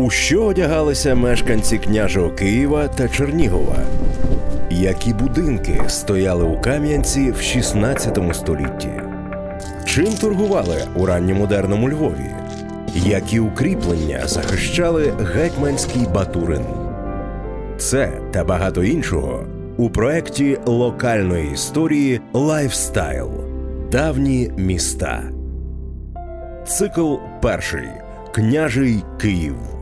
У що одягалися мешканці княжого Києва та Чернігова? Які будинки стояли у Кам'янці в 16 столітті? Чим торгували у ранньомодерному Львові? Які укріплення захищали гетьманський Батурин? Це та багато іншого у проєкті локальної історії Lifestyle Давні міста. Цикл перший Княжий Київ.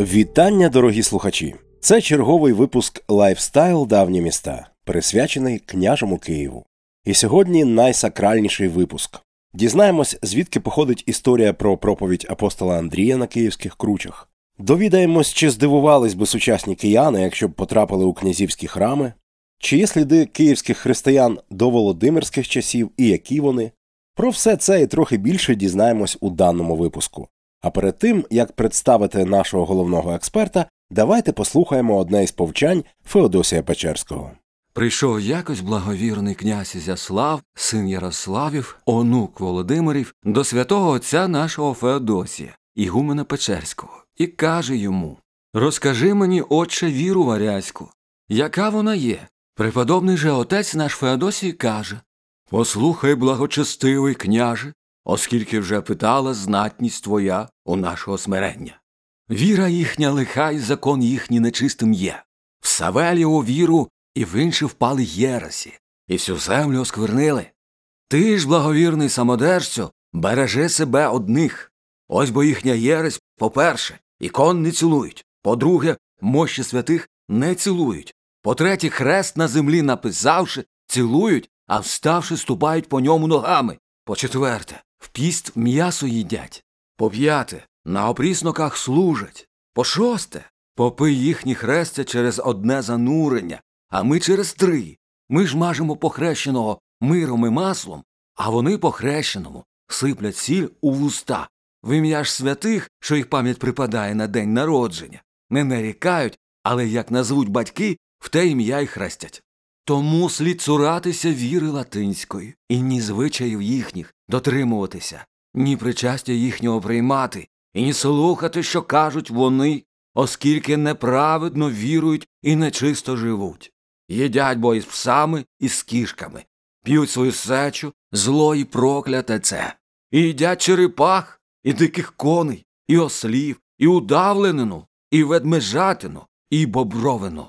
Вітання, дорогі слухачі! Це черговий випуск Lifestyle Давні міста, присвячений княжому Києву. І сьогодні найсакральніший випуск. Дізнаємось, звідки походить історія про проповідь апостола Андрія на київських кручах. Довідаємось, чи здивувались би сучасні кияни, якщо б потрапили у князівські храми, чи є сліди київських християн до володимирських часів і які вони. Про все це і трохи більше дізнаємось у даному випуску. А перед тим як представити нашого головного експерта, давайте послухаємо одне із повчань Феодосія Печерського. Прийшов якось благовірний князь Ізяслав, син Ярославів, онук Володимирів, до святого отця нашого Феодосія, Ігумена Печерського, і каже йому Розкажи мені, отче, віру варязьку, яка вона є. Преподобний же отець наш Феодосій каже Послухай, благочестивий княже, оскільки вже питала знатність твоя у нашого смирення. Віра їхня лиха і закон їхній нечистим є. В Савелєву віру і в інші впали єресі, і всю землю осквернили. Ти ж, благовірний самодержцю, бережи себе одних. Ось бо їхня єресь, по-перше, ікон не цілують, по-друге, мощі святих не цілують, по третє, хрест на землі написавши, цілують, а вставши, ступають по ньому ногами. По четверте, в піст м'ясо їдять. По п'яте, на опрісноках служать. По шосте, попи їхні хрестя через одне занурення, а ми через три. Ми ж мажемо похрещеного миром і маслом, а вони похрещеному сиплять сіль у вуста. В ім'я ж святих, що їх пам'ять припадає на день народження, не нарікають, але як назвуть батьки, в те ім'я й хрестять. Тому слід цуратися віри латинської, і ні звичаїв їхніх дотримуватися, ні причастя їхнього приймати, і ні слухати, що кажуть вони, оскільки неправедно вірують і нечисто живуть. Їдять бо із псами і з кішками, п'ють свою сечу, зло і прокляте це, і їдять черепах, і диких коней, і ослів, і удавленину, і ведмежатину, і бобровину.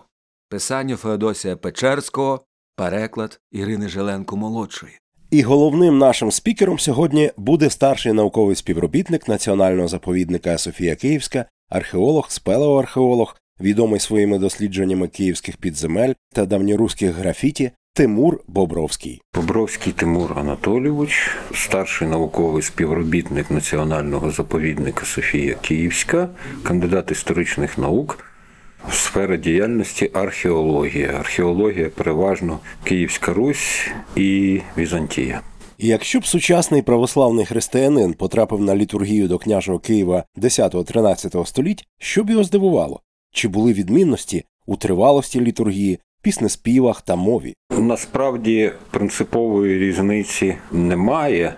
Писання Феодосія Печерського, переклад Ірини Желенко молодшої. І головним нашим спікером сьогодні буде старший науковий співробітник національного заповідника Софія Київська, археолог, спелеоархеолог, відомий своїми дослідженнями київських підземель та давньоруських графіті Тимур Бобровський. Бобровський Тимур Анатолійович, старший науковий співробітник національного заповідника Софія Київська, кандидат історичних наук. Сфера діяльності археологія. Археологія переважно Київська Русь і Візантія. Якщо б сучасний православний християнин потрапив на літургію до княжого Києва 10-13 століть, що б його здивувало? Чи були відмінності у тривалості літургії, піснеспівах та мові? Насправді принципової різниці немає,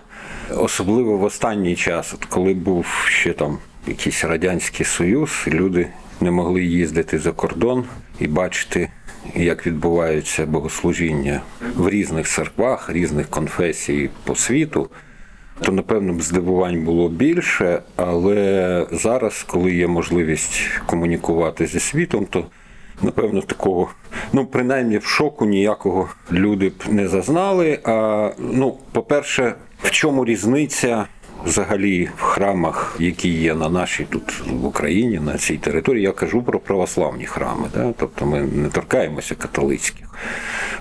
особливо в останній час, от коли був ще там якийсь радянський союз, люди не могли їздити за кордон і бачити, як відбуваються богослужіння в різних церквах, різних конфесій по світу. То, напевно, б здивувань було більше, але зараз, коли є можливість комунікувати зі світом, то напевно такого, ну принаймні в шоку ніякого люди б не зазнали. А ну, по-перше, в чому різниця взагалі в храмах, які є на нашій тут в Україні, на цій території, я кажу про православні храми. Да? Тобто ми не торкаємося католицьких.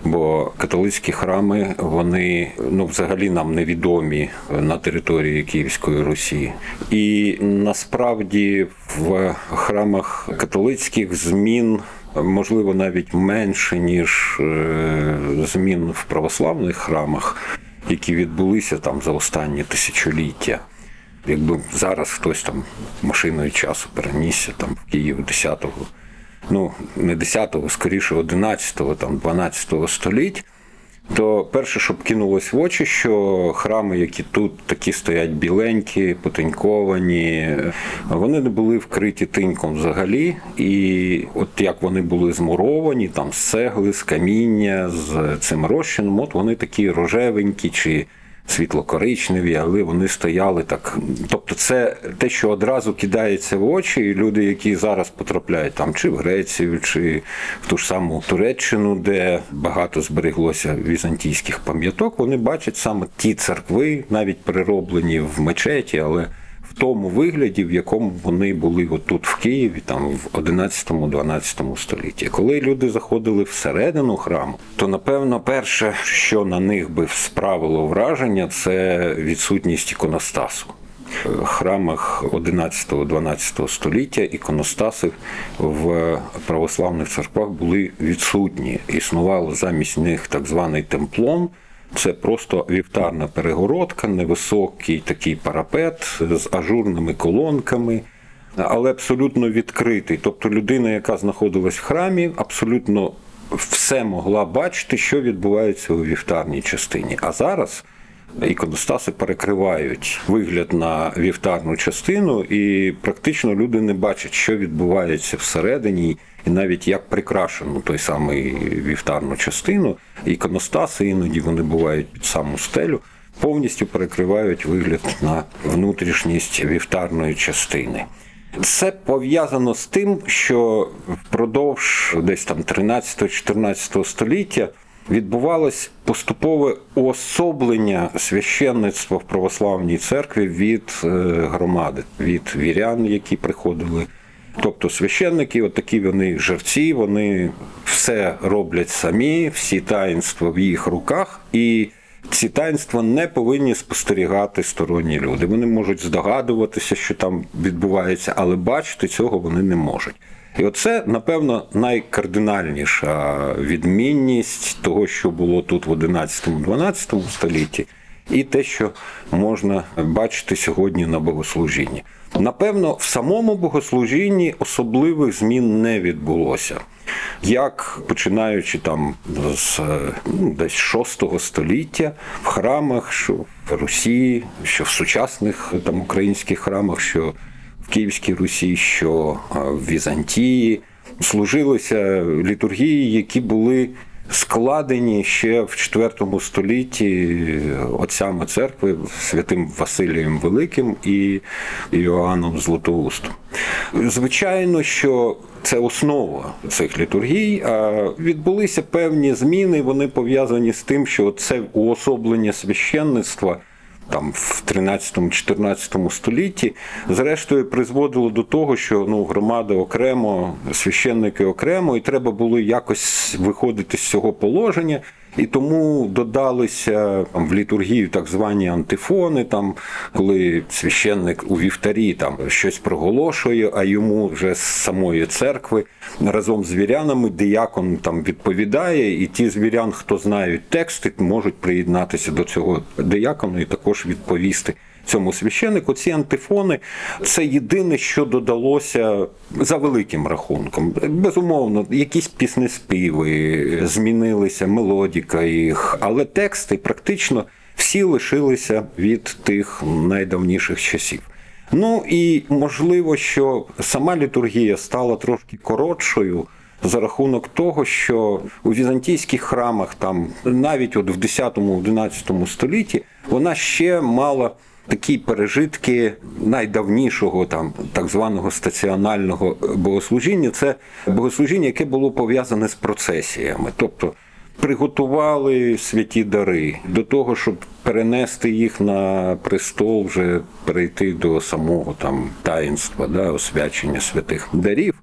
Бо католицькі храми, вони ну, взагалі нам невідомі на території Київської Русі. І насправді в храмах католицьких змін. Можливо, навіть менше, ніж е, змін в православних храмах які відбулися там за останні тисячоліття. Якби зараз хтось там машиною часу перенісся там в Київ 10-го, ну не 10-го, скоріше 11-го, там 12-го століть, то перше, що кинулось в очі, що храми, які тут такі стоять біленькі, потиньковані, вони не були вкриті тиньком взагалі. І от як вони були змуровані, там з цегли, з каміння, з цим розчином, от вони такі рожевенькі чи світло-коричневі, але вони стояли так. Тобто, це те, що одразу кидається в очі, і люди, які зараз потрапляють там чи в Грецію, чи в ту ж саму Туреччину, де багато збереглося візантійських пам'яток, вони бачать саме ті церкви, навіть перероблені в мечеті, але тому вигляді, в якому вони були отут в Києві, там в 11-12 столітті. Коли люди заходили всередину храму, то напевно перше, що на них би справило враження, це відсутність іконостасу. В храмах 11-12 століття іконостаси в православних церквах були відсутні. Існувало замість них так званий темплон. Це просто вівтарна перегородка, невисокий такий парапет з ажурними колонками, але абсолютно відкритий. Тобто людина, яка знаходилась в храмі, абсолютно все могла бачити, що відбувається у вівтарній частині. А зараз іконостаси перекривають вигляд на вівтарну частину, і практично люди не бачать, що відбувається всередині, і навіть як прикрашено той самий вівтарну частину. Іконостаси іноді вони бувають під саму стелю. Повністю перекривають вигляд на внутрішність вівтарної частини. Це пов'язано з тим, що впродовж десь там 13-14 століття відбувалось поступове уособлення священництва в православній церкві від е, громади, від вірян, які приходили. Тобто священники, от такі вони жерці, вони все роблять самі, всі таїнства в їх руках, і ці таїнства не повинні спостерігати сторонні люди. Вони можуть здогадуватися, що там відбувається, але бачити цього вони не можуть. І оце, напевно, найкардинальніша відмінність того, що було тут в 11-12 столітті, і те, що можна бачити сьогодні на богослужінні. Напевно, в самому богослужінні особливих змін не відбулося. Як починаючи там з ну, десь 6 століття в храмах, що в Русі, що в сучасних там українських храмах, що Київській Русі, що в Візантії, служилися літургії, які були складені ще в IV столітті отцями церкви святим Василієм Великим і Іоанном Златоустом. Звичайно, що це основа цих літургій. А відбулися певні зміни. Вони пов'язані з тим, що це уособлення священництва. Там в 13-14 столітті, зрештою, призводило до того, що ну громада окремо, священники окремо, і треба було якось виходити з цього положення. І тому додалися в літургію так звані антифони, там коли священник у вівтарі там щось проголошує, а йому вже з самої церкви разом з вірянами диякон там відповідає, і ті з вірян, хто знають тексти, можуть приєднатися до цього диякону і також відповісти. Цьому священнику ці антифони це єдине, що додалося за великим рахунком. Безумовно, якісь піснеспіви, змінилися мелодіка їх, але тексти практично всі лишилися від тих найдавніших часів. Ну і можливо, що сама літургія стала трошки коротшою. За рахунок того, що у візантійських храмах, там навіть от в 10-11 столітті, вона ще мала такі пережитки найдавнішого там так званого стаціонального богослужіння. Це богослужіння, яке було пов'язане з процесіями, тобто. Приготували святі дари до того, щоб перенести їх на престол, вже перейти до самого там таїнства, да, освячення святих дарів.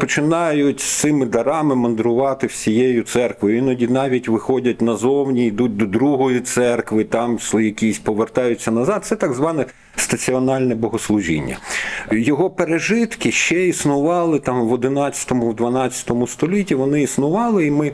Починають з цими дарами мандрувати всією церквою. Іноді навіть виходять назовні, йдуть до другої церкви, там якісь повертаються назад. Це так зване стаціональне богослужіння. Його пережитки ще існували там в 11-12 столітті. Вони існували, і ми.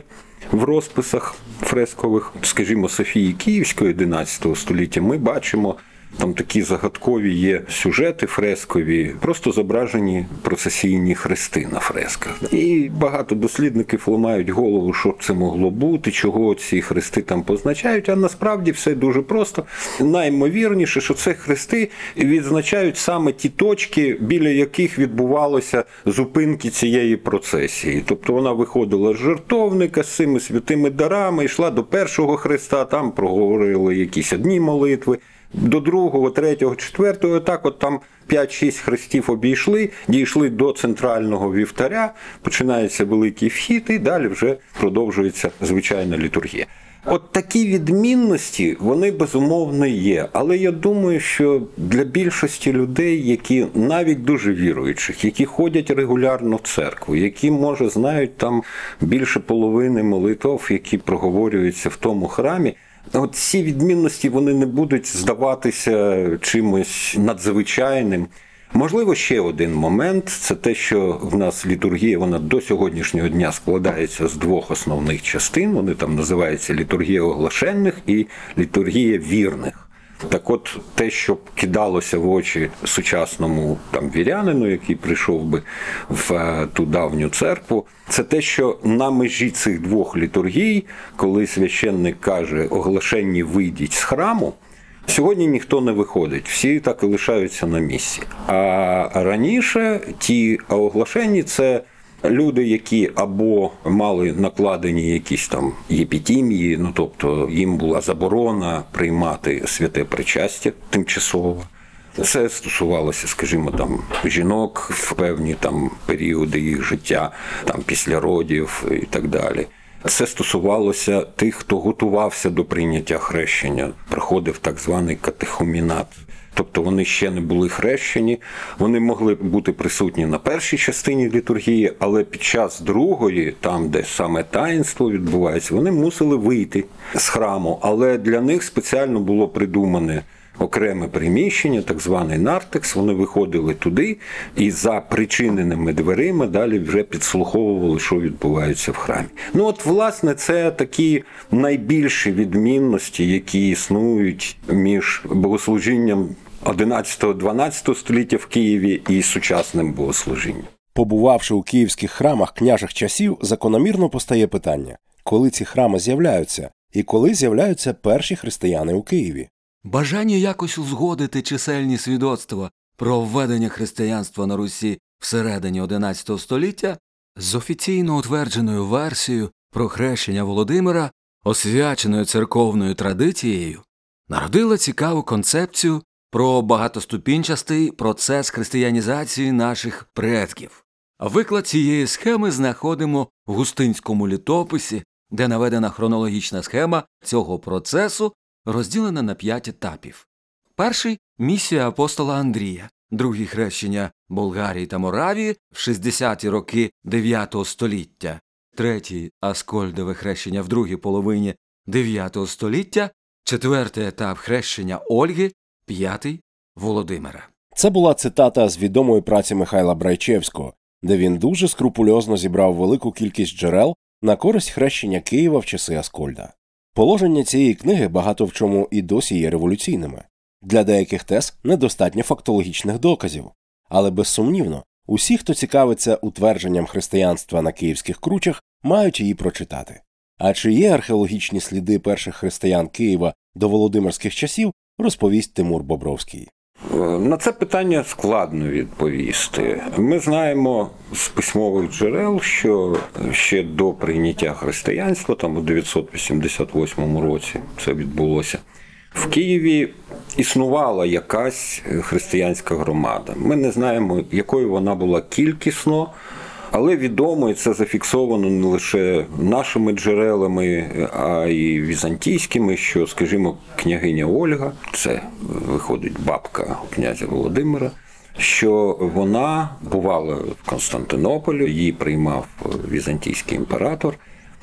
В розписах фрескових, скажімо, Софії Київської 11 століття ми бачимо Там такі загадкові є сюжети фрескові, просто зображені процесійні хрести на фресках. І багато дослідників ламають голову, що це могло бути, чого ці хрести там позначають. А насправді все дуже просто. Наймовірніше, що це хрести відзначають саме ті точки, біля яких відбувалося зупинки цієї процесії. Тобто вона виходила з жертовника з цими святими дарами, йшла до першого хреста, там проговорили якісь одні молитви. До другого, третього, четвертого, так от там 5-6 хрестів обійшли, дійшли до центрального вівтаря, починається великий вхід, і далі вже продовжується звичайна літургія. От такі відмінності вони безумовно є. Але я думаю, що для більшості людей, які навіть дуже віруючих, які ходять регулярно в церкву, які може знають там більше половини молитв, які проговорюються в тому храмі. От ці відмінності вони не будуть здаватися чимось надзвичайним. Можливо, ще один момент це те, що в нас літургія вона до сьогоднішнього дня складається з двох основних частин. Вони там називаються літургія оглашених і літургія вірних. Так от те, що кидалося в очі сучасному там вірянину, який прийшов би в е, ту давню церкву, це те, що на межі цих двох літургій, коли священник каже оглашенні вийдіть з храму. Сьогодні ніхто не виходить, всі так і лишаються на місці. А раніше ті оглашені це люди, які або мали накладені якісь там єпітімії, ну тобто їм була заборона приймати святе причастя тимчасово. Це стосувалося, скажімо, там жінок в певні там періоди їх життя, там після родів і так далі. Це стосувалося тих, хто готувався до прийняття хрещення, проходив так званий катехомінат. Тобто вони ще не були хрещені, вони могли бути присутні на першій частині літургії, але під час другої, там де саме таїнство відбувається, вони мусили вийти з храму. Але для них спеціально було придумане окреме приміщення, так званий нартекс. Вони виходили туди і за причиненими дверима далі вже підслуховували, що відбувається в храмі. Ну от, власне, це такі найбільші відмінності, які існують між богослужінням 11-12 століття в Києві і сучасним богослужінням. Побувавши у київських храмах княжих часів, закономірно постає питання, коли ці храми з'являються і коли з'являються перші християни у Києві. Бажання якось узгодити чисельні свідоцтва про введення християнства на Русі всередині XI століття з офіційно утвердженою версією про хрещення Володимира, освяченою церковною традицією, народила цікаву концепцію про багатоступінчастий процес християнізації наших предків. Виклад цієї схеми знаходимо в густинському літописі, де наведена хронологічна схема цього процесу розділена на п'ять етапів. Перший місія апостола Андрія, другий хрещення Болгарії та Моравії в 60-ті роки 9 століття, третій Аскольдове хрещення в другій половині 9 століття, четвертий етап хрещення Ольги, п'ятий Володимира. Це була цитата з відомої праці Михайла Брайчевського, де він дуже скрупульозно зібрав велику кількість джерел на користь хрещення Києва в часи Аскольда. Положення цієї книги багато в чому і досі є революційними. Для деяких тез недостатньо фактологічних доказів, але безсумнівно, усі, хто цікавиться утвердженням християнства на київських кручах, мають її прочитати. А чи є археологічні сліди перших християн Києва до володимирських часів, розповість Тимур Бобровський. На це питання складно відповісти. Ми знаємо з письмових джерел, що ще до прийняття християнства, там у 988 році це відбулося. В Києві існувала якась християнська громада. Ми не знаємо, якою вона була кількісно, але відомо, і це зафіксовано не лише нашими джерелами, а й візантійськими, що, скажімо, княгиня Ольга, це виходить бабка князя Володимира, що вона бувала в Константинополі, її приймав візантійський імператор.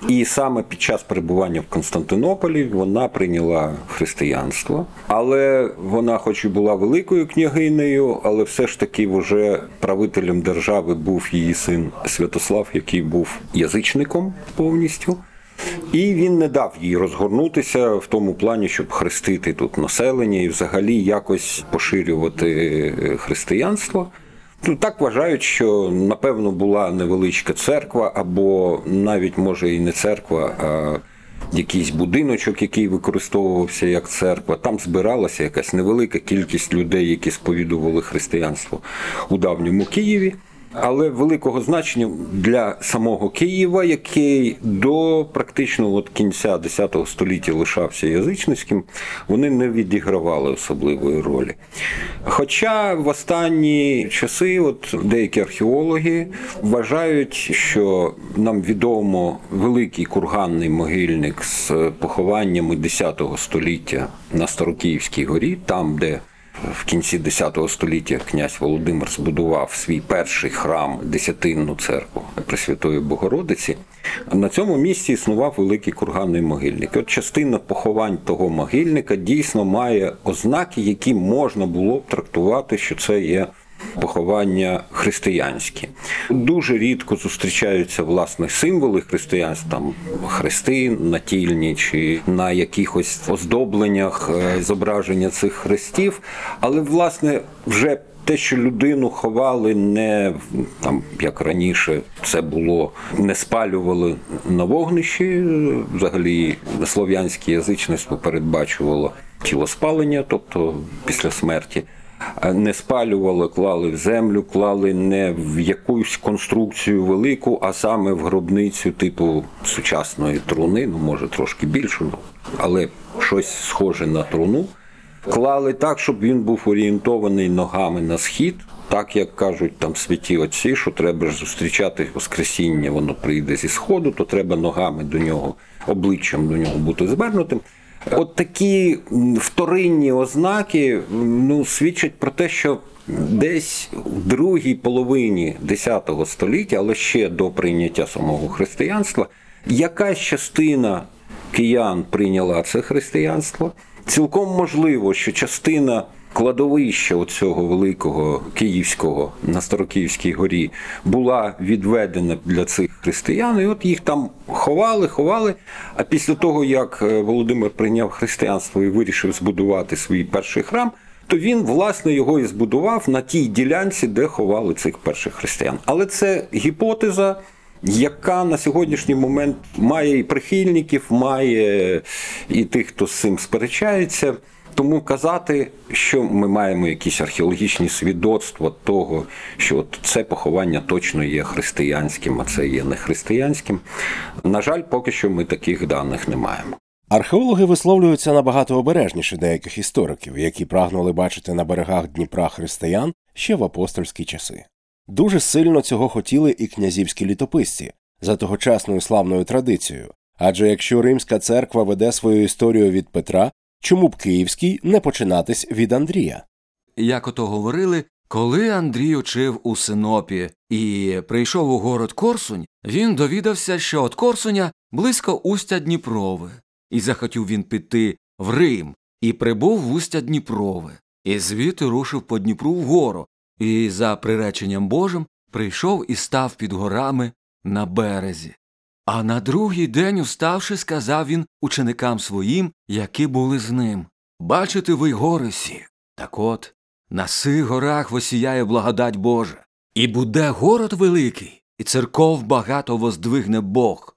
І саме під час перебування в Константинополі вона прийняла християнство, але вона, хоч і була великою княгинею, але все ж таки вже правителем держави був її син Святослав, який був язичником повністю. І він не дав їй розгорнутися в тому плані, щоб хрестити тут населення і взагалі якось поширювати е, християнство. Ну, так вважають, що напевно була невеличка церква, або навіть може і не церква, а якийсь будиночок, який використовувався як церква. Там збиралася якась невелика кількість людей, які сповідували християнство у давньому Києві. Але великого значення для самого Києва, який до практично от кінця X століття лишався язичницьким, вони не відігравали особливої ролі. Хоча в останні часи от деякі археологи вважають, що нам відомо великий курганний могильник з похованнями X століття на Старокиївській горі, там, де в кінці X століття князь Володимир збудував свій перший храм, десятинну церкву Пресвятої Богородиці. На цьому місці існував великий курганний могильник. От частина поховань того могильника дійсно має ознаки, які можна було б трактувати, що це є. Поховання християнські дуже рідко зустрічаються власне символи християнства, там хрести натільні чи на якихось оздобленнях е, зображення цих хрестів. Але власне вже те, що людину ховали не там, як раніше, це було не спалювали на вогнищі. Взагалі слов'янське язичництво передбачувало тілоспалення, тобто після смерті. Не спалювали, клали в землю, клали не в якусь конструкцію велику, а саме в гробницю типу сучасної труни, ну може трошки більшу, ну, але щось схоже на труну. Клали так, щоб він був орієнтований ногами на схід, так як кажуть там святі отці, що треба ж зустрічати Воскресіння, воно прийде зі сходу, то треба ногами до нього, обличчям до нього бути звернутим. От такі вторинні ознаки ну, свідчать про те, що десь в другій половині X століття, але ще до прийняття самого християнства, якась частина киян прийняла це християнство. Цілком можливо, що частина кладовища цього великого київського на Старокиївській горі була відведена для цих християн, і от їх там ховали, ховали. А після того, як е, Володимир прийняв християнство і вирішив збудувати свій перший храм, то він власне його і збудував на тій ділянці, де ховали цих перших християн. Але це гіпотеза. Яка на сьогоднішній момент має і прихильників, має і тих, хто з цим сперечається. Тому казати, що ми маємо якісь археологічні свідоцтва того, що от це поховання точно є християнським, а це є не християнським. На жаль, поки що ми таких даних не маємо. Археологи висловлюються набагато обережніше деяких істориків, які прагнули бачити на берегах Дніпра християн ще в апостольські часи. Дуже сильно цього хотіли і князівські літописці за тогочасною славною традицією. Адже якщо римська церква веде свою історію від Петра, чому б Київський не починатись від Андрія? Як ото говорили, коли Андрій учив у Синопі і прийшов у город Корсунь, він довідався, що от Корсуня близько устя Дніпрове, і захотів він піти в Рим, і прибув в устя Дніпрове, і звідти рушив по Дніпру вгору, і за приреченням Божим прийшов і став під горами на березі. А на другий день, уставши, сказав він ученикам своїм, які були з ним Бачите ви гори сі. Так от, на сих горах восіяє благодать Божа, і буде город великий, і церков багато воздвигне Бог.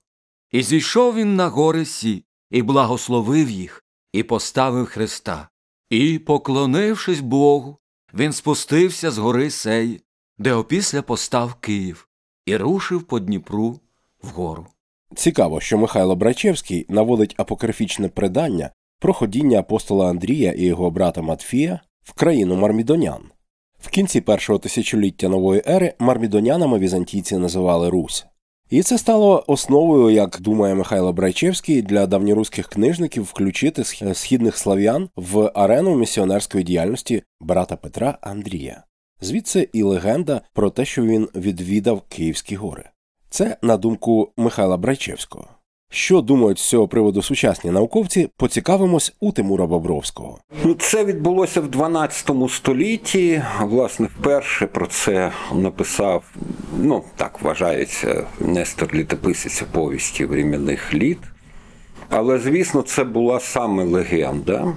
І зійшов він на гори сі, і благословив їх, і поставив Христа. І, поклонившись Богу, він спустився з гори сеї, де опісля постав Київ, і рушив по Дніпру вгору. Цікаво, що Михайло Брайчевський наводить апокрифічне предання про ходіння апостола Андрія і його брата Матфія в країну мармідонян. В кінці першого тисячоліття нової ери мармідонянами візантійці називали Русь. І це стало основою, як думає Михайло Брайчевський, для давньоруських книжників включити східних слав'ян в арену місіонерської діяльності брата Петра Андрія. Звідси і легенда про те, що він відвідав Київські гори. Це на думку Михайла Брайчевського. Що думають з цього приводу сучасні науковці, поцікавимось у Тимура Бобровського. Ну, це відбулося в 12 столітті. Власне, вперше про це написав, ну так вважається, Нестор Літописець повісті временних літ. Але звісно, це була саме легенда.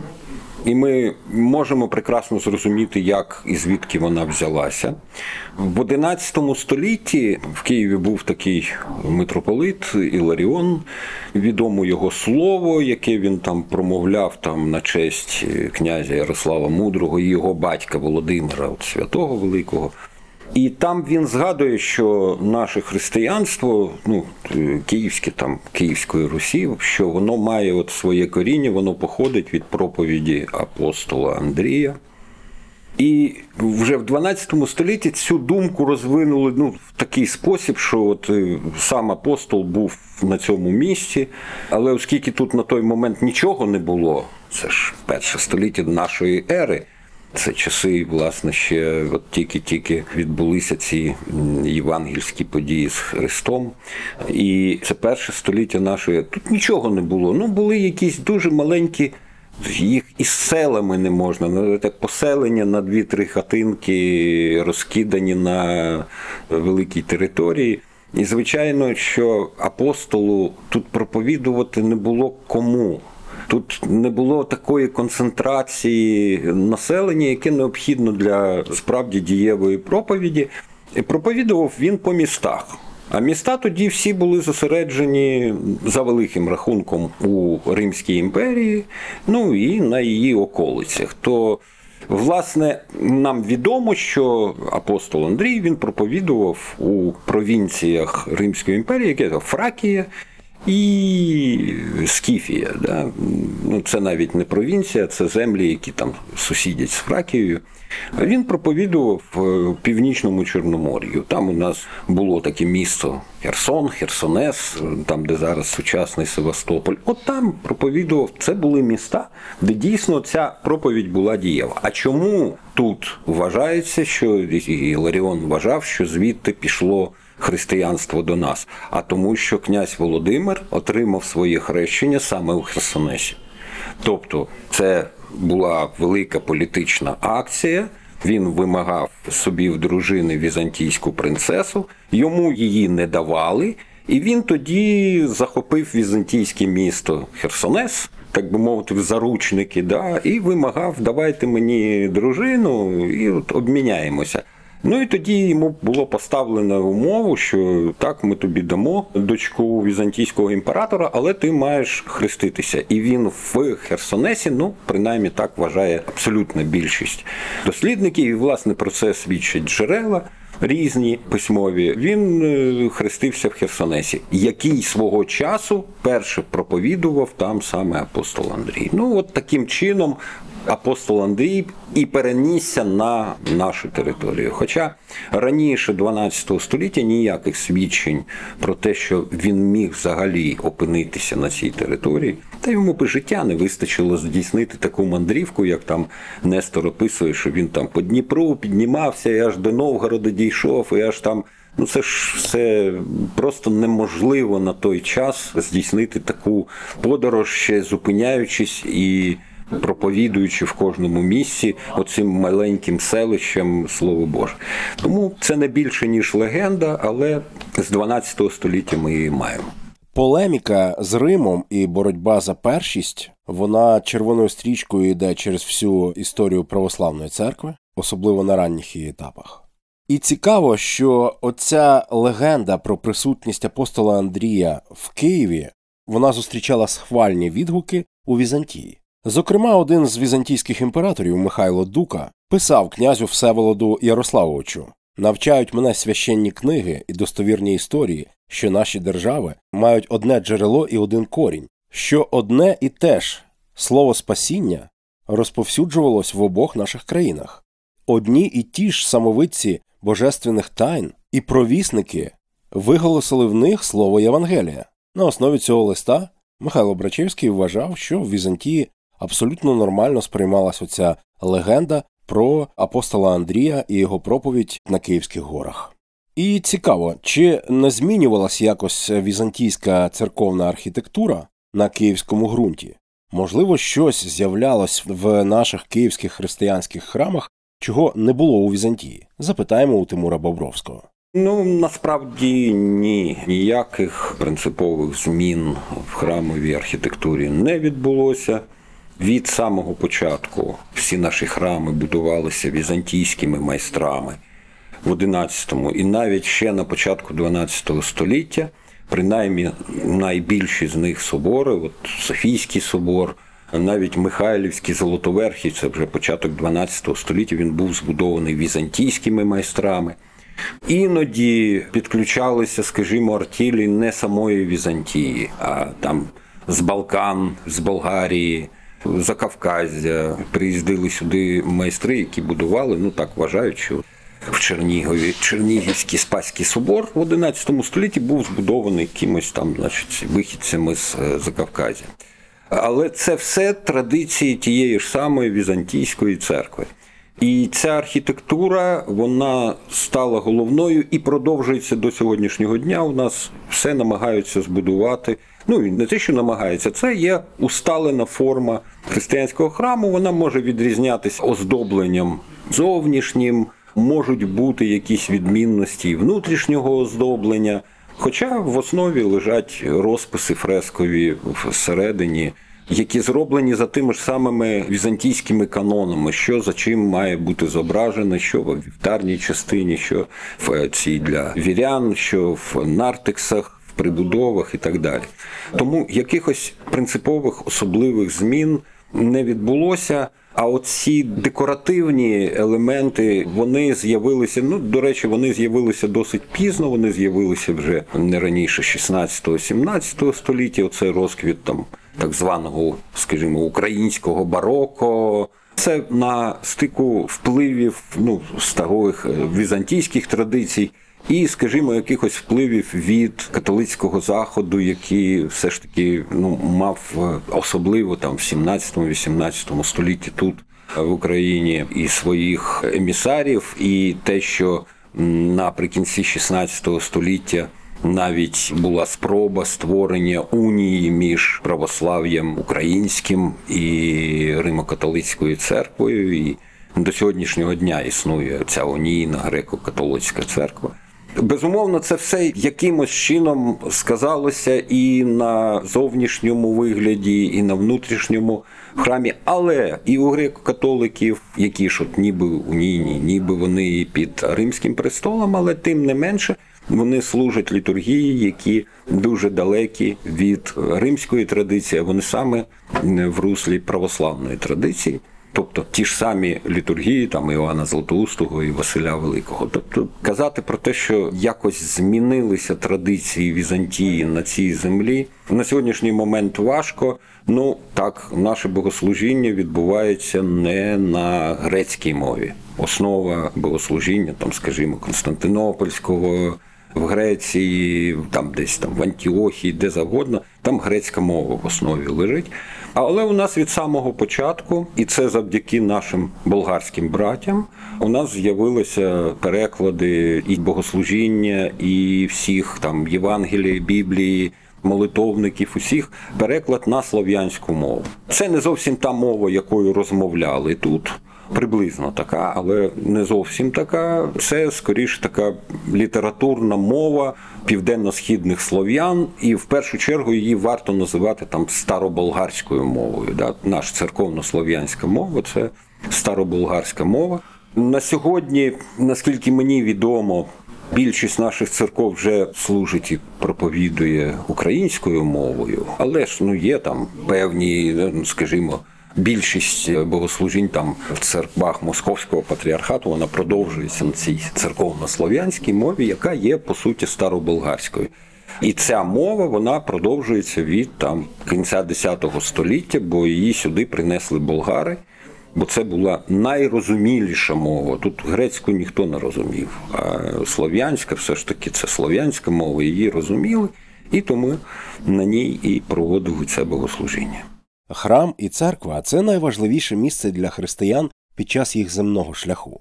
І ми можемо прекрасно зрозуміти, як і звідки вона взялася. В XI столітті в Києві був такий митрополит Іларіон, відомо його слово, яке він там промовляв там на честь князя Ярослава Мудрого і його батька Володимира, от святого Великого. І там він згадує, що наше християнство, ну київське там Київської Русі, що воно має от своє коріння, воно походить від проповіді апостола Андрія. І вже в 12 столітті цю думку розвинули ну, в такий спосіб, що от сам апостол був на цьому місці, але оскільки тут на той момент нічого не було, це ж перше століття нашої ери. Це часи, власне, ще от тільки-тільки відбулися ці євангельські події з Христом. І це перше століття нашої. Тут нічого не було. Ну, були якісь дуже маленькі, їх із селами не можна. Ну, так поселення на дві-три хатинки розкидані на великій території. І, звичайно, що апостолу тут проповідувати не було кому. Тут не було такої концентрації населення, яке необхідно для справді дієвої проповіді. Проповідував він по містах. А міста тоді всі були зосереджені за великим рахунком у Римській імперії, ну і на її околицях. То, власне, нам відомо, що апостол Андрій він проповідував у провінціях Римської імперії, яке Фракія і Скіфія. Да? Ну, Це навіть не провінція, це землі, які там сусідять з Фракією. Він проповідував в північному Чорномор'ю. Там у нас було таке місто Херсон, Херсонес, там, де зараз сучасний Севастополь. От там проповідував. Це були міста, де дійсно ця проповідь була дієва. А чому тут вважається, що і Ларіон вважав, що звідти пішло? Християнство до нас, а тому, що князь Володимир отримав своє хрещення саме у Херсонесі. Тобто, це була велика політична акція. Він вимагав собі в дружини візантійську принцесу, йому її не давали, і він тоді захопив візантійське місто Херсонес, так би мовити, в заручники, да, і вимагав, давайте мені дружину, і от обміняємося. Ну і тоді йому було поставлено умову, що так, ми тобі дамо дочку візантійського імператора, але ти маєш хреститися. І він в Херсонесі, ну принаймні так вважає абсолютна більшість дослідників. І власне про це свідчать джерела. Різні письмові він е, хрестився в Херсонесі, який свого часу перше проповідував там саме апостол Андрій. Ну от таким чином апостол Андрій і перенісся на нашу територію. Хоча раніше 12 століття ніяких свідчень про те, що він міг взагалі опинитися на цій території, та йому би життя не вистачило здійснити таку мандрівку, як там Нестор описує, що він там по Дніпру піднімався і аж до Новгорода дійшов, і аж там. Ну, це ж все просто неможливо на той час здійснити таку подорож, ще зупиняючись і проповідуючи в кожному місці оцим маленьким селищем Слово Боже. Тому це не більше ніж легенда, але з 12 століття ми її маємо. Полеміка з Римом і боротьба за першість вона червоною стрічкою йде через всю історію православної церкви, особливо на ранніх її етапах. І цікаво, що оця легенда про присутність апостола Андрія в Києві вона зустрічала схвальні відгуки у Візантії. Зокрема, один з візантійських імператорів Михайло Дука писав князю Всеволоду Ярославовичу навчають мене священні книги і достовірні історії, що наші держави мають одне джерело і один корінь, що одне і те ж слово спасіння розповсюджувалось в обох наших країнах. Одні і ті ж самовидці божественних тайн і провісники виголосили в них слово Євангелія. На основі цього листа Михайло Брачевський вважав, що в Візантії абсолютно нормально сприймалася оця легенда про апостола Андрія і його проповідь на Київських горах. І цікаво, чи не змінювалася якось візантійська церковна архітектура на київському ґрунті? Можливо, щось з'являлось в наших київських християнських храмах, чого не було у Візантії? Запитаємо у Тимура Бобровського. Ну насправді ні, ніяких принципових змін в храмовій архітектурі не відбулося. Від самого початку всі наші храми будувалися візантійськими майстрами в 11-му і навіть ще на початку 12 століття, принаймні найбільші з них собори, от Софійський собор, навіть Михайлівський Золотоверхий, це вже початок 12 століття, він був збудований візантійськими майстрами. Іноді підключалися, скажімо, артілі не самої Візантії, а там з Балкан, з Болгарії. Закавказя приїздили сюди майстри, які будували, ну так вважають, що в Чернігові Чернігівський Спаський собор в 11 столітті був збудований якимось там, значить, вихідцями з е, Закавказя. Але це все традиції тієї ж самої Візантійської церкви. І ця архітектура вона стала головною і продовжується до сьогоднішнього дня. У нас все намагаються збудувати. Ну і не те, що намагаються, це є усталена форма християнського храму. Вона може відрізнятися оздобленням зовнішнім, можуть бути якісь відмінності внутрішнього оздоблення. Хоча в основі лежать розписи фрескові всередині які зроблені за тими ж самими візантійськими канонами, що за чим має бути зображено, що в вівтарній частині, що в цій для вірян, що в нартексах, прибудовах і так далі. Тому якихось принципових особливих змін не відбулося. А оці декоративні елементи вони з'явилися. Ну до речі, вони з'явилися досить пізно. Вони з'явилися вже не раніше 16-17 століття. Оцей розквіт там так званого, скажімо, українського бароко. Це на стику впливів ну, старих е, візантійських традицій. І, скажімо, якихось впливів від католицького заходу, який все ж таки ну, мав е, особливо там в 17-18 столітті тут е, в Україні і своїх емісарів, і те, що наприкінці 16 століття навіть була спроба створення унії між православ'ям українським і Римо-католицькою церквою. І до сьогоднішнього дня існує ця унійна греко-католицька церква. Безумовно, це все якимось чином сказалося і на зовнішньому вигляді, і на внутрішньому храмі, але і у греко-католиків, які ж от ніби унійні, ніби вони під римським престолом, але тим не менше вони служать літургії, які дуже далекі від римської традиції, а вони саме в руслі православної традиції. Тобто ті ж самі літургії, там Іоанна Златоустого і Василя Великого. Тобто казати про те, що якось змінилися традиції Візантії на цій землі на сьогоднішній момент важко. Ну так, наше богослужіння відбувається не на грецькій мові. Основа богослужіння, там, скажімо, Константинопольського в Греції, там десь там в Антіохії, де завгодно, там грецька мова в основі лежить. Але у нас від самого початку, і це завдяки нашим болгарським братям, у нас з'явилися переклади і богослужіння, і всіх там Євангелії, Біблії. Молитовників, усіх переклад на слов'янську мову. Це не зовсім та мова, якою розмовляли тут приблизно така, але не зовсім така. Це скоріш така літературна мова південно-східних слов'ян, і в першу чергу її варто називати там староболгарською мовою. Да? Наша церковно-слов'янська мова це староболгарська мова. На сьогодні, наскільки мені відомо, більшість наших церков вже служить і проповідує українською мовою, але ж ну є там певні, ну, скажімо більшість богослужінь там в церквах московського патріархату вона продовжується на цій церковно-слов'янській мові, яка є по суті староболгарською. І ця мова вона продовжується від там кінця X століття, бо її сюди принесли болгари. Бо це була найрозуміліша мова. Тут грецьку ніхто не розумів. А слов'янська, все ж таки, це слов'янська мова, її розуміли, і тому на ній і проводили це богослужіння. Храм і церква це найважливіше місце для християн під час їх земного шляху.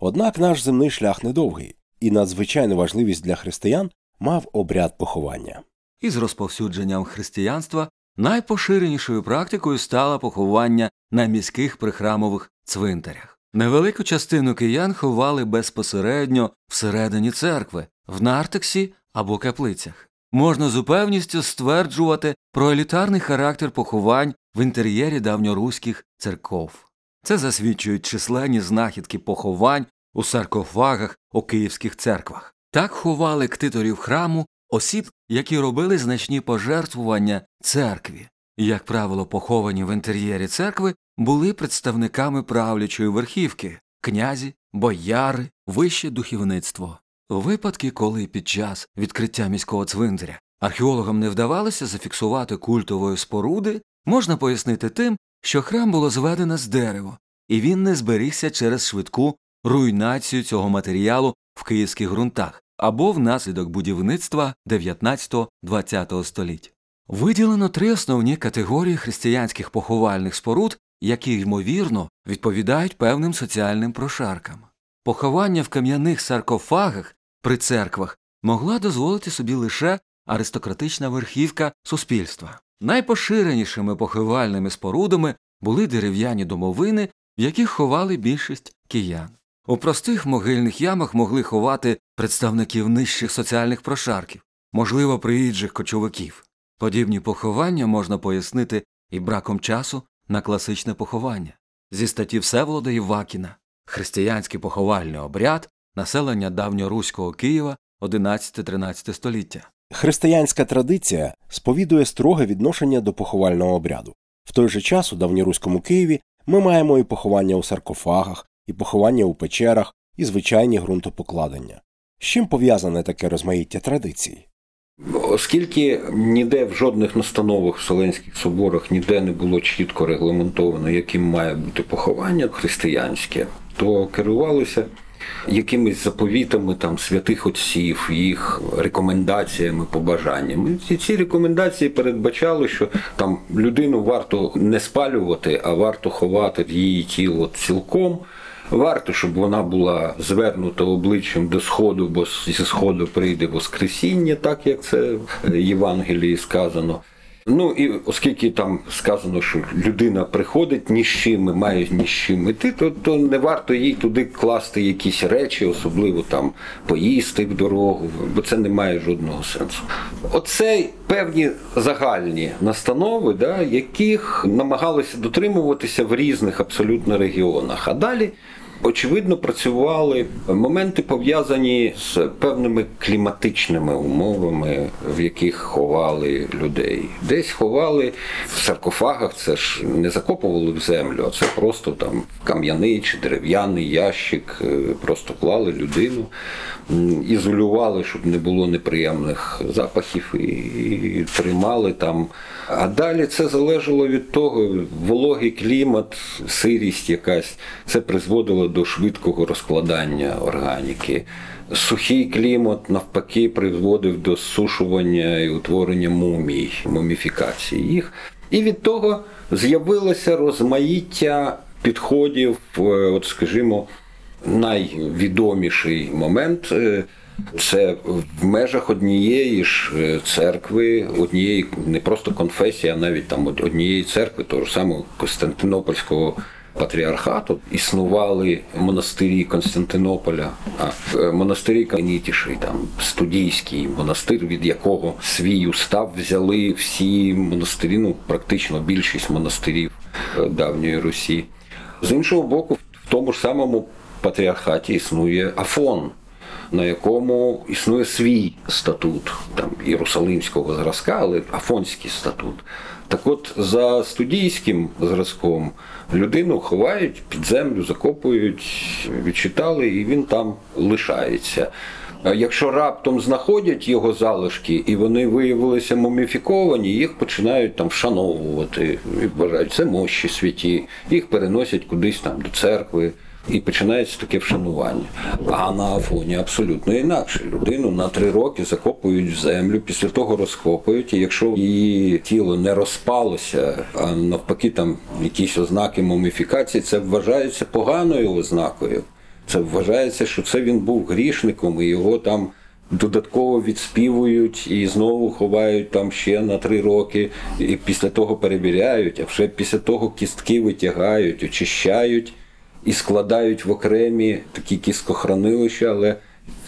Однак наш земний шлях недовгий, і надзвичайну важливість для християн мав обряд поховання. Із розповсюдженням християнства найпоширенішою практикою стало поховання на міських прихрамових цвинтарях. Невелику частину киян ховали безпосередньо всередині церкви, в нартексі або каплицях. Можна з упевністю стверджувати про елітарний характер поховань в інтер'єрі давньоруських церков. Це засвідчують численні знахідки поховань у саркофагах у київських церквах. Так ховали ктиторів храму осіб, які робили значні пожертвування церкві. Як правило, поховані в інтер'єрі церкви були представниками правлячої верхівки князі, бояри, вище духовництво. Випадки, коли під час відкриття міського цвинтаря археологам не вдавалося зафіксувати культової споруди, можна пояснити тим, що храм було зведено з дерева, і він не зберігся через швидку руйнацію цього матеріалу в київських ґрунтах або внаслідок будівництва 19-20 століть. Виділено три основні категорії християнських поховальних споруд, які, ймовірно, відповідають певним соціальним прошаркам. Поховання в кам'яних саркофагах при церквах могла дозволити собі лише аристократична верхівка суспільства. Найпоширенішими поховальними спорудами були дерев'яні домовини, в яких ховали більшість киян. У простих могильних ямах могли ховати представників нижчих соціальних прошарків, можливо, приїжджих кочовиків. Подібні поховання можна пояснити і браком часу на класичне поховання. Зі статті Всеволода Івакіна Християнський поховальний обряд населення давньоруського Києва 11-13 століття. Християнська традиція сповідує строге відношення до поховального обряду. В той же час у давньоруському Києві ми маємо і поховання у саркофагах, і поховання у печерах, і звичайні ґрунтопокладення. З чим пов'язане таке розмаїття традицій? Оскільки ніде в жодних настановах в Вселенських соборах ніде не було чітко регламентовано, яким має бути поховання християнське, то керувалися якимись заповітами там святих отців, їх рекомендаціями, побажаннями. І ці рекомендації передбачали, що там людину варто не спалювати, а варто ховати її тіло цілком. Варто, щоб вона була звернута обличчям до сходу, бо зі сходу прийде Воскресіння, так як це в Євангелії сказано. Ну і оскільки там сказано, що людина приходить ні з чим, має ні з чим іти, то, то не варто їй туди класти якісь речі, особливо там поїсти в дорогу, бо це не має жодного сенсу. Оце певні загальні настанови, да, яких намагалися дотримуватися в різних абсолютно регіонах. А далі. Очевидно, працювали моменти пов'язані з певними кліматичними умовами, в яких ховали людей. Десь ховали в саркофагах, це ж не закопували в землю, а це просто там кам'яний чи дерев'яний ящик, е, просто клали людину, ізолювали, щоб не було неприємних запахів, і, і тримали там. А далі це залежало від того, вологий клімат, сирість якась, це призводило до швидкого розкладання органіки. Сухий клімат навпаки призводив до сушування і утворення мумій, муміфікації їх. І від того з'явилося розмаїття підходів, е, от скажімо, найвідоміший момент. е, Це в межах однієї ж е, церкви, однієї не просто конфесії, а навіть там однієї церкви, того ж самого Константинопольського патріархату, існували монастирі Константинополя, е, монастирі Канітіший, там студійський монастир, від якого свій устав взяли всі монастирі, ну практично більшість монастирів е, давньої Русі. З іншого боку, в тому ж самому патріархаті існує Афон, на якому існує свій статут, там Єрусалимського зразка, але Афонський статут. Так от, за студійським зразком людину ховають під землю, закопують, відчитали, і він там лишається. Якщо раптом знаходять його залишки і вони виявилися муміфіковані, їх починають там вшановувати вважають, це мощі святі, їх переносять кудись там до церкви. І починається таке вшанування. А на Афоні абсолютно інакше. Людину на три роки закопують в землю, після того розкопують. І якщо її тіло не розпалося, а навпаки, там якісь ознаки муміфікації, це вважається поганою ознакою. Це вважається, що це він був грішником, і його там додатково відспівують і знову ховають там ще на три роки, і після того перевіряють, а вже після того кістки витягають, очищають. І складають в окремі такі кісткохранилища, але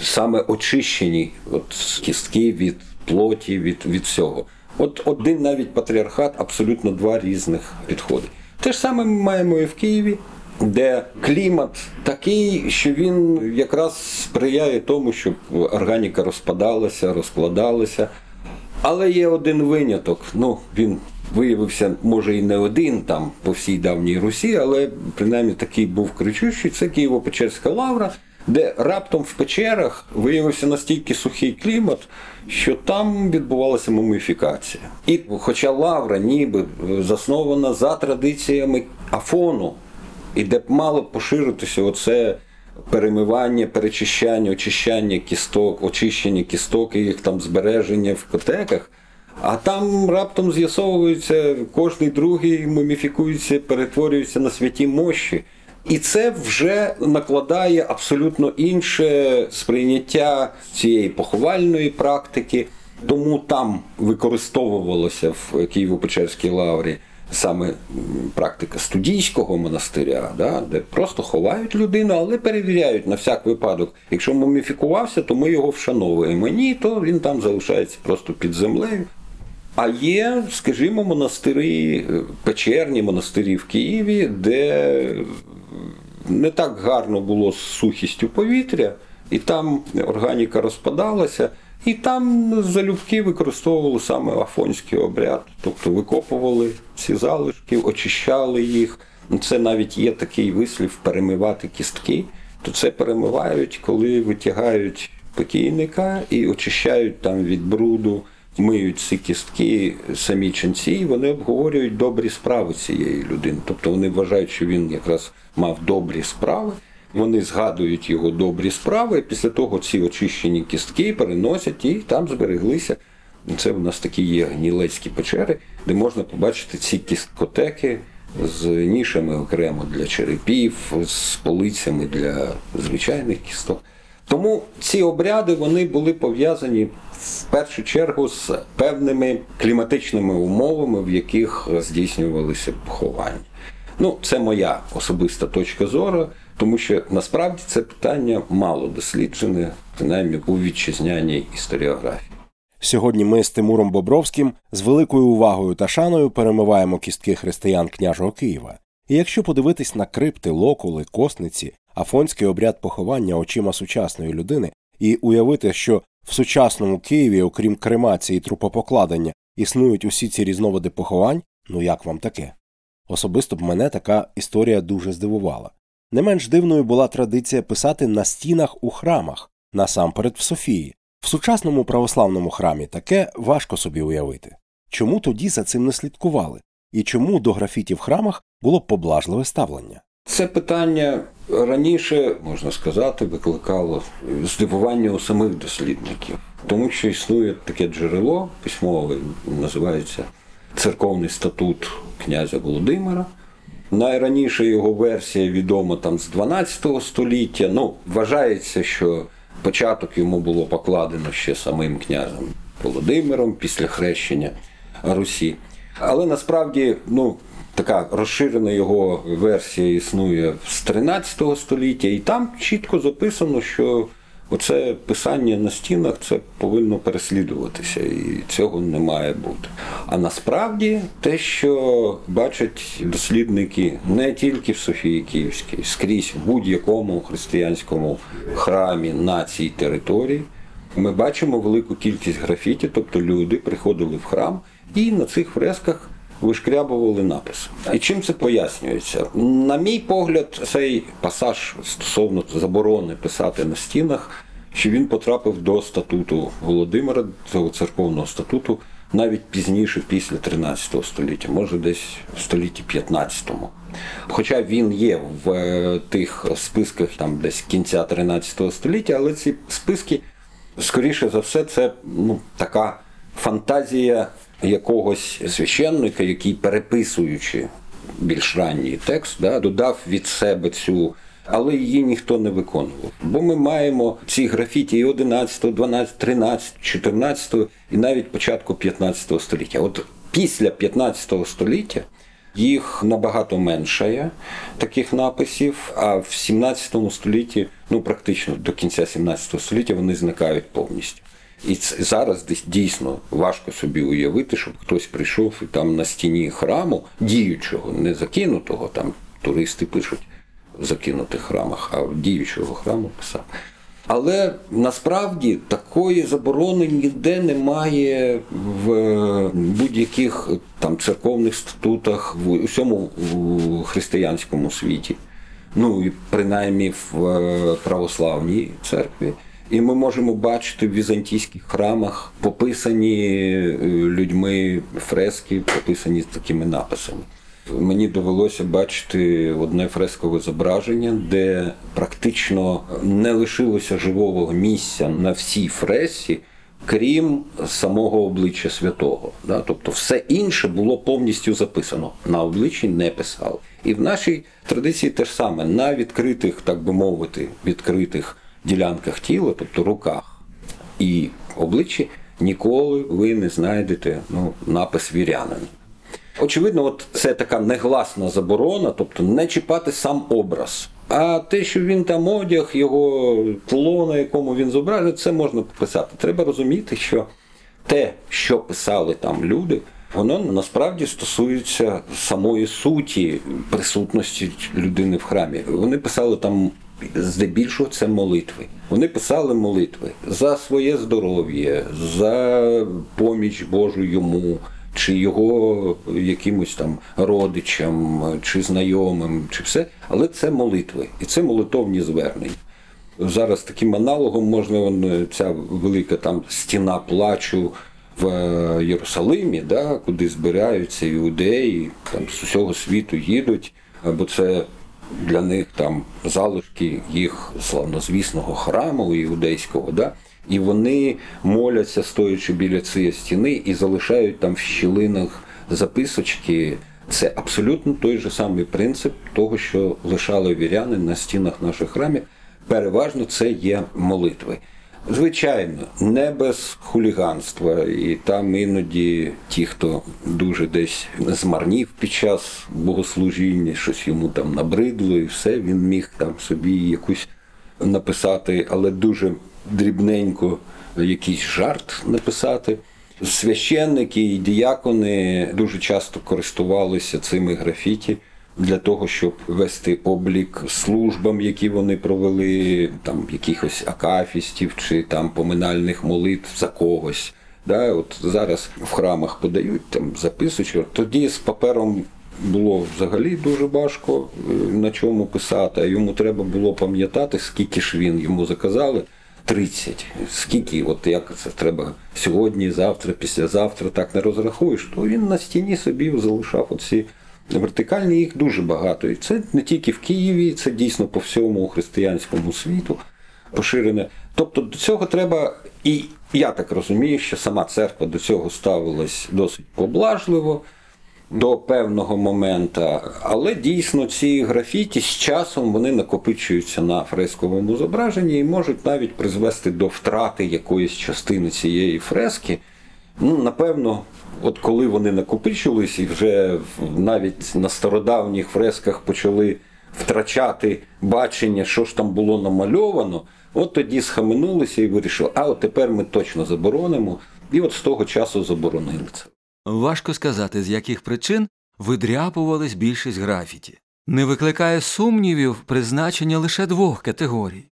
саме очищені от кістки від плоті, від, від всього. От один навіть патріархат, абсолютно два різних підходи. Те ж саме ми маємо і в Києві, де клімат такий, що він якраз сприяє тому, щоб органіка розпадалася, розкладалася. Але є один виняток. Ну, він виявився, може, і не один там по всій давній Русі, але принаймні такий був кричущий. Це Києво-Печерська лавра, де раптом в печерах виявився настільки сухий клімат, що там відбувалася муміфікація. І хоча лавра ніби заснована за традиціями Афону, і де б мало поширитися оце перемивання, перечищання, очищання кісток, очищення кісток і їх там збереження в котеках. А там раптом з'ясовується, кожний другий муміфікується, перетворюється на святі мощі. І це вже накладає абсолютно інше сприйняття цієї поховальної практики. Тому там використовувалося в Києво-Печерській лаврі саме практика студійського монастиря, да, де просто ховають людину, але перевіряють на всяк випадок. Якщо муміфікувався, то ми його вшановуємо. Ні, то він там залишається просто під землею. А є, скажімо, монастирі, е, печерні монастирі в Києві, де не так гарно було з сухістю повітря, і там органіка розпадалася, і там залюбки використовували саме афонський обряд, тобто викопували ці залишки, очищали їх. Це навіть є такий вислів перемивати кістки. То це перемивають, коли витягають покійника і очищають там від бруду, миють ці кістки самі ченці, і вони обговорюють добрі справи цієї людини. Тобто вони вважають, що він якраз мав добрі справи. Вони згадують його добрі справи, і після того ці очищені кістки переносять і там збереглися. Це у нас такі є гнілецькі печери, де можна побачити ці кісткотеки з нішами окремо для черепів, з полицями для звичайних кісток. Тому ці обряди вони були пов'язані в першу чергу з певними кліматичними умовами, в яких здійснювалися поховання. Ну, це моя особиста точка зору, тому що насправді це питання мало досліджене, принаймні у вітчизняній історіографії. Сьогодні ми з Тимуром Бобровським з великою увагою та шаною перемиваємо кістки християн княжого Києва. І якщо подивитись на крипти, локули, косниці, афонський обряд поховання очима сучасної людини, і уявити, що в сучасному Києві, окрім кремації і трупопокладення, існують усі ці різновиди поховань, ну як вам таке? Особисто б мене така історія дуже здивувала. Не менш дивною була традиція писати на стінах у храмах, насамперед в Софії. В сучасному православному храмі таке важко собі уявити. Чому тоді за цим не слідкували? І чому до графіті в храмах було поблажливе ставлення? Це питання раніше, можна сказати, викликало здивування у самих дослідників, тому що існує таке джерело письмове, називається Церковний статут князя Володимира. Найраніша його версія відома там з 12 століття. Ну, вважається, що початок йому було покладено ще самим князем Володимиром після хрещення Русі. Але насправді, ну, така розширена його версія існує з 13 століття, і там чітко записано, що оце писання на стінах це повинно переслідуватися, і цього не має бути. А насправді те, що бачать дослідники не тільки в Софії Київській, скрізь в будь-якому християнському храмі на цій території. Ми бачимо велику кількість графіті, тобто люди приходили в храм і на цих фресках вишкрябували напис. І чим це пояснюється? На мій погляд, цей пасаж стосовно заборони писати на стінах, що він потрапив до статуту Володимира, цього церковного статуту, навіть пізніше, після 13 століття, може десь в столітті 15-му. Хоча він є в е, тих списках там десь кінця 13 століття, але ці списки, скоріше за все, це ну, така фантазія якогось священника, який, переписуючи більш ранній текст, да, додав від себе цю. Але її ніхто не виконував. Бо ми маємо ці графіті і 11, 12, 13, 14 і навіть початку 15 століття. От після 15 століття Їх набагато меншає таких написів, а в 17 столітті, ну практично до кінця 17 століття, вони зникають повністю. І зараз десь дійсно важко собі уявити, щоб хтось прийшов і там на стіні храму, діючого, не закинутого, там туристи пишуть в закинутих храмах, а діючого храму писав. Але насправді такої заборони ніде немає в будь-яких там церковних статутах в усьому християнському світі. Ну і принаймні в е, православній церкві. І ми можемо бачити в візантійських храмах пописані е, людьми фрески, пописані з такими написами. Мені довелося бачити одне фрескове зображення, де практично не лишилося живого місця на всій фресі, крім самого обличчя святого. Тобто все інше було повністю записано. На обличчі не писали. І в нашій традиції те ж саме на відкритих, так би мовити, відкритих ділянках тіла, тобто руках і обличчі, ніколи ви не знайдете ну, напис вірянин. Очевидно, от це така негласна заборона, тобто не чіпати сам образ. А те, що він там одяг, його тло, на якому він зображений, це можна пописати. Треба розуміти, що те, що писали там люди, воно насправді стосується самої суті присутності людини в храмі. Вони писали там здебільшого це молитви. Вони писали молитви за своє здоров'я, за поміч Божу йому чи його якимось там родичам, чи знайомим, чи все, але це молитви, і це молитовні звернення. Зараз таким аналогом можна ця велика там стіна плачу в Єрусалимі, да, куди збираються іудеї, там з усього світу їдуть, бо це для них там залишки їх славнозвісного храму іудейського. Да, і вони моляться, стоячи біля цієї стіни, і залишають там в щілинах записочки. Це абсолютно той же самий принцип того, що лишали віряни на стінах наших храмів. Переважно це є молитви. Звичайно, не без хуліганства, і там іноді ті, хто дуже десь змарнів під час богослужіння, щось йому там набридло, і все, він міг там собі якусь написати, але дуже дрібненько якийсь жарт написати. Священники і діякони дуже часто користувалися цими графіті для того, щоб вести облік службам, які вони провели, там якихось акафістів чи там поминальних молитв за когось. Да, От Зараз в храмах подають там записочки. Тоді з папером було взагалі дуже важко е, на чому писати, а йому треба було пам'ятати, скільки ж він йому заказали. 30. Скільки, от як це треба сьогодні, завтра, післязавтра, так не розрахуєш, то він на стіні собі залишав оці вертикальні, їх дуже багато. І це не тільки в Києві, це дійсно по всьому християнському світу поширене. Тобто до цього треба, і я так розумію, що сама церква до цього ставилась досить поблажливо до певного моменту, але дійсно ці графіті з часом вони накопичуються на фресковому зображенні і можуть навіть призвести до втрати якоїсь частини цієї фрески. Ну, Напевно, от коли вони накопичились і вже навіть на стародавніх фресках почали втрачати бачення, що ж там було намальовано, от тоді схаменулися і вирішили, а от тепер ми точно заборонимо. І от з того часу заборонили це. Важко сказати, з яких причин видряпувались більшість графіті. Не викликає сумнівів призначення лише двох категорій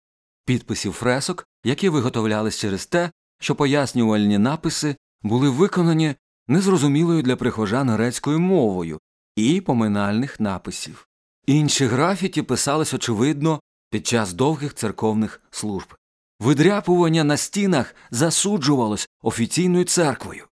підписів фресок, які виготовлялись через те, що пояснювальні написи були виконані незрозумілою для прихожан грецькою мовою, і поминальних написів. Інші графіті писались, очевидно, під час довгих церковних служб. Видряпування на стінах засуджувалось офіційною церквою.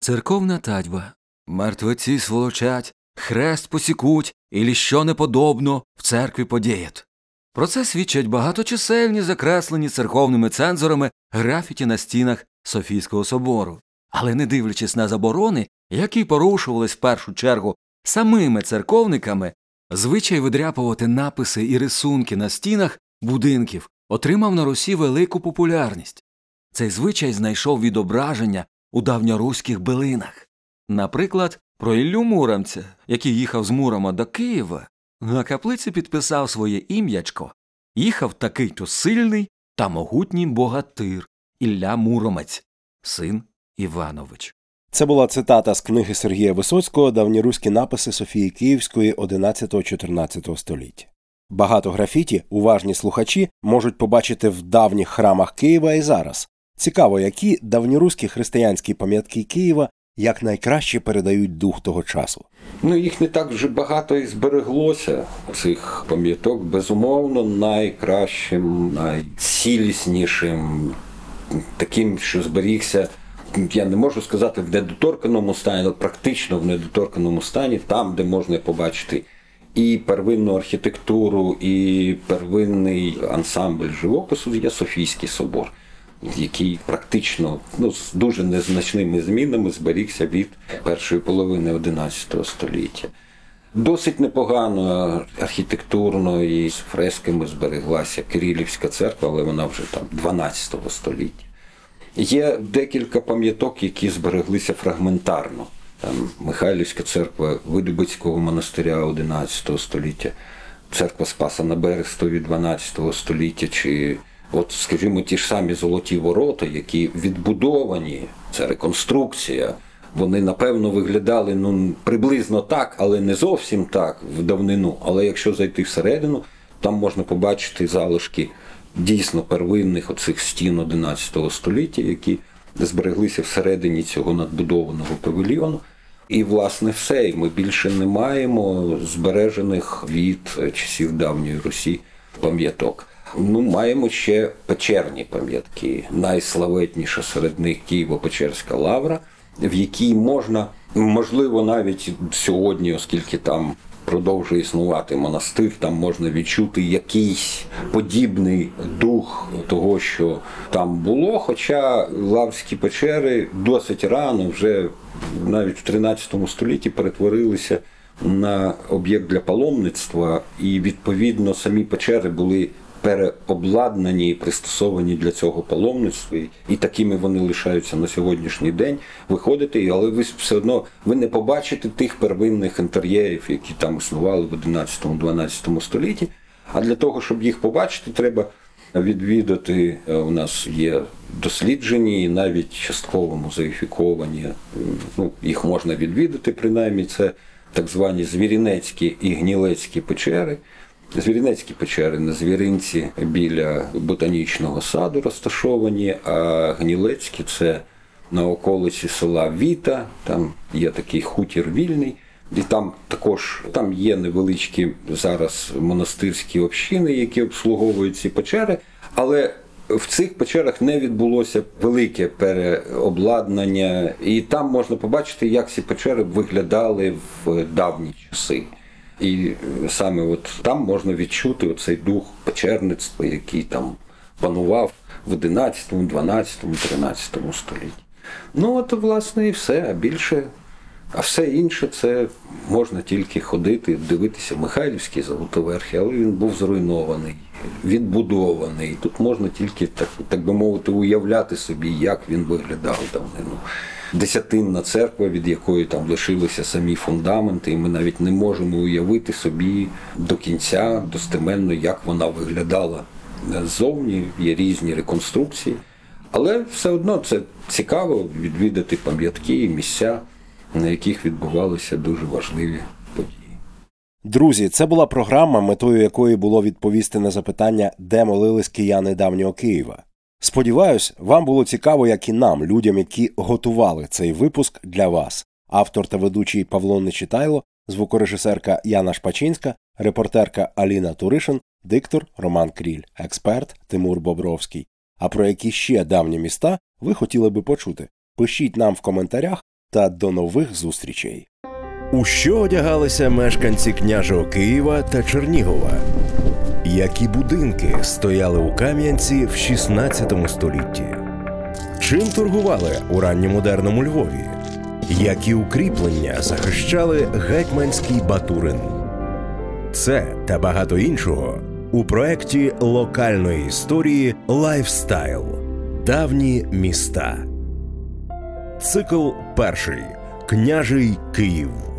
Церковна татьба. Мертвеці сволочать, хрест посікуть, і що неподобно в церкві подіять. Про це свідчать багаточисельні закреслені церковними цензорами графіті на стінах Софійського собору. Але не дивлячись на заборони, які порушувались в першу чергу самими церковниками, звичай видряпувати написи і рисунки на стінах будинків отримав на Русі велику популярність. Цей звичай знайшов відображення у давньоруських билинах. Наприклад, Про Іллю Муромця, який їхав з Мурома до Києва, на каплиці підписав своє ім'ячко. Їхав такий то сильний та могутній богатир Ілля Муромець, син Іванович. Це була цитата з книги Сергія Висоцького Давніруські написи Софії Київської 11-14 століття. Багато графіті уважні слухачі можуть побачити в давніх храмах Києва і зараз. Цікаво, які давньоруські християнські пам'ятки Києва якнайкраще передають дух того часу. Ну, їх не так вже багато і збереглося. Цих пам'яток, безумовно, найкращим, найціліснішим, таким, що зберігся. Я не можу сказати в недоторканому стані, але практично в недоторканому стані, там, де можна побачити і первинну архітектуру, і первинний ансамбль живопису, є Софійський собор який практично ну, з дуже незначними змінами зберігся від першої половини XI століття. Досить непогано архітектурно і з фресками збереглася Кирилівська церква, але вона вже там 12 століття. Є декілька пам'яток, які збереглися фрагментарно. Там Михайлівська церква Видубицького монастиря XI століття, церква Спаса на Берестові 12 століття. чи От, скажімо, ті ж самі золоті ворота, які відбудовані, це реконструкція. Вони напевно виглядали ну приблизно так, але не зовсім так в давнину. Але якщо зайти всередину, там можна побачити залишки дійсно первинних оцих стін 11 століття, які збереглися всередині цього надбудованого павільйону. І, власне, все. І ми більше не маємо збережених від часів давньої Русі пам'яток. Ну, маємо ще печерні пам'ятки. Найславетніша серед них Києво-Печерська лавра, в якій можна, можливо, навіть сьогодні, оскільки там продовжує існувати монастир, там можна відчути якийсь подібний дух того, що там було. Хоча лаврські печери досить рано, вже навіть в 13 столітті перетворилися. На об'єкт для паломництва, і відповідно самі печери були переобладнані і пристосовані для цього паломництва, і такими вони лишаються на сьогоднішній день. Виходити, але ви все одно ви не побачите тих первинних інтер'єрів, які там існували в 11-12 столітті. А для того, щоб їх побачити, треба відвідати. Е, у нас є досліджені і навіть частково музеїфіковані. Ну, їх можна відвідати, принаймні це так звані звірінецькі і гнілецькі печери. Звірінецькі печери на звіринці біля ботанічного саду розташовані, а Гнілецькі це на околиці села Віта, там є такий хутір вільний, і там також там є невеличкі зараз монастирські общини, які обслуговують ці печери, але в цих печерах не відбулося велике переобладнання, і там можна побачити, як ці печери виглядали в давні часи. І саме от там можна відчути оцей дух печерництва, який там панував в 11, 12, 13 столітті. Ну от, власне, і все. А більше, а все інше це можна тільки ходити, дивитися Михайлівський золотоверхи, але він був зруйнований, відбудований. Тут можна тільки, так, так би мовити, уявляти собі, як він виглядав давнину десятинна церква, від якої там лишилися самі фундаменти, і ми навіть не можемо уявити собі до кінця достеменно, як вона виглядала ззовні. Є різні реконструкції, але все одно це цікаво відвідати пам'ятки і місця, на яких відбувалися дуже важливі. Друзі, це була програма, метою якої було відповісти на запитання, де молились кияни давнього Києва. Сподіваюсь, вам було цікаво, як і нам, людям, які готували цей випуск для вас. Автор та ведучий Павло Нечитайло, звукорежисерка Яна Шпачинська, репортерка Аліна Туришин, диктор Роман Кріль, експерт Тимур Бобровський. А про які ще давні міста ви хотіли би почути? Пишіть нам в коментарях та до нових зустрічей. У що одягалися мешканці княжого Києва та Чернігова? Які будинки стояли у Кам'янці в 16 столітті? Чим торгували у ранньомодерному Львові? Які укріплення захищали гетьманський Батурин? Це та багато іншого у проєкті локальної історії Lifestyle Давні міста. Цикл перший Княжий Київ.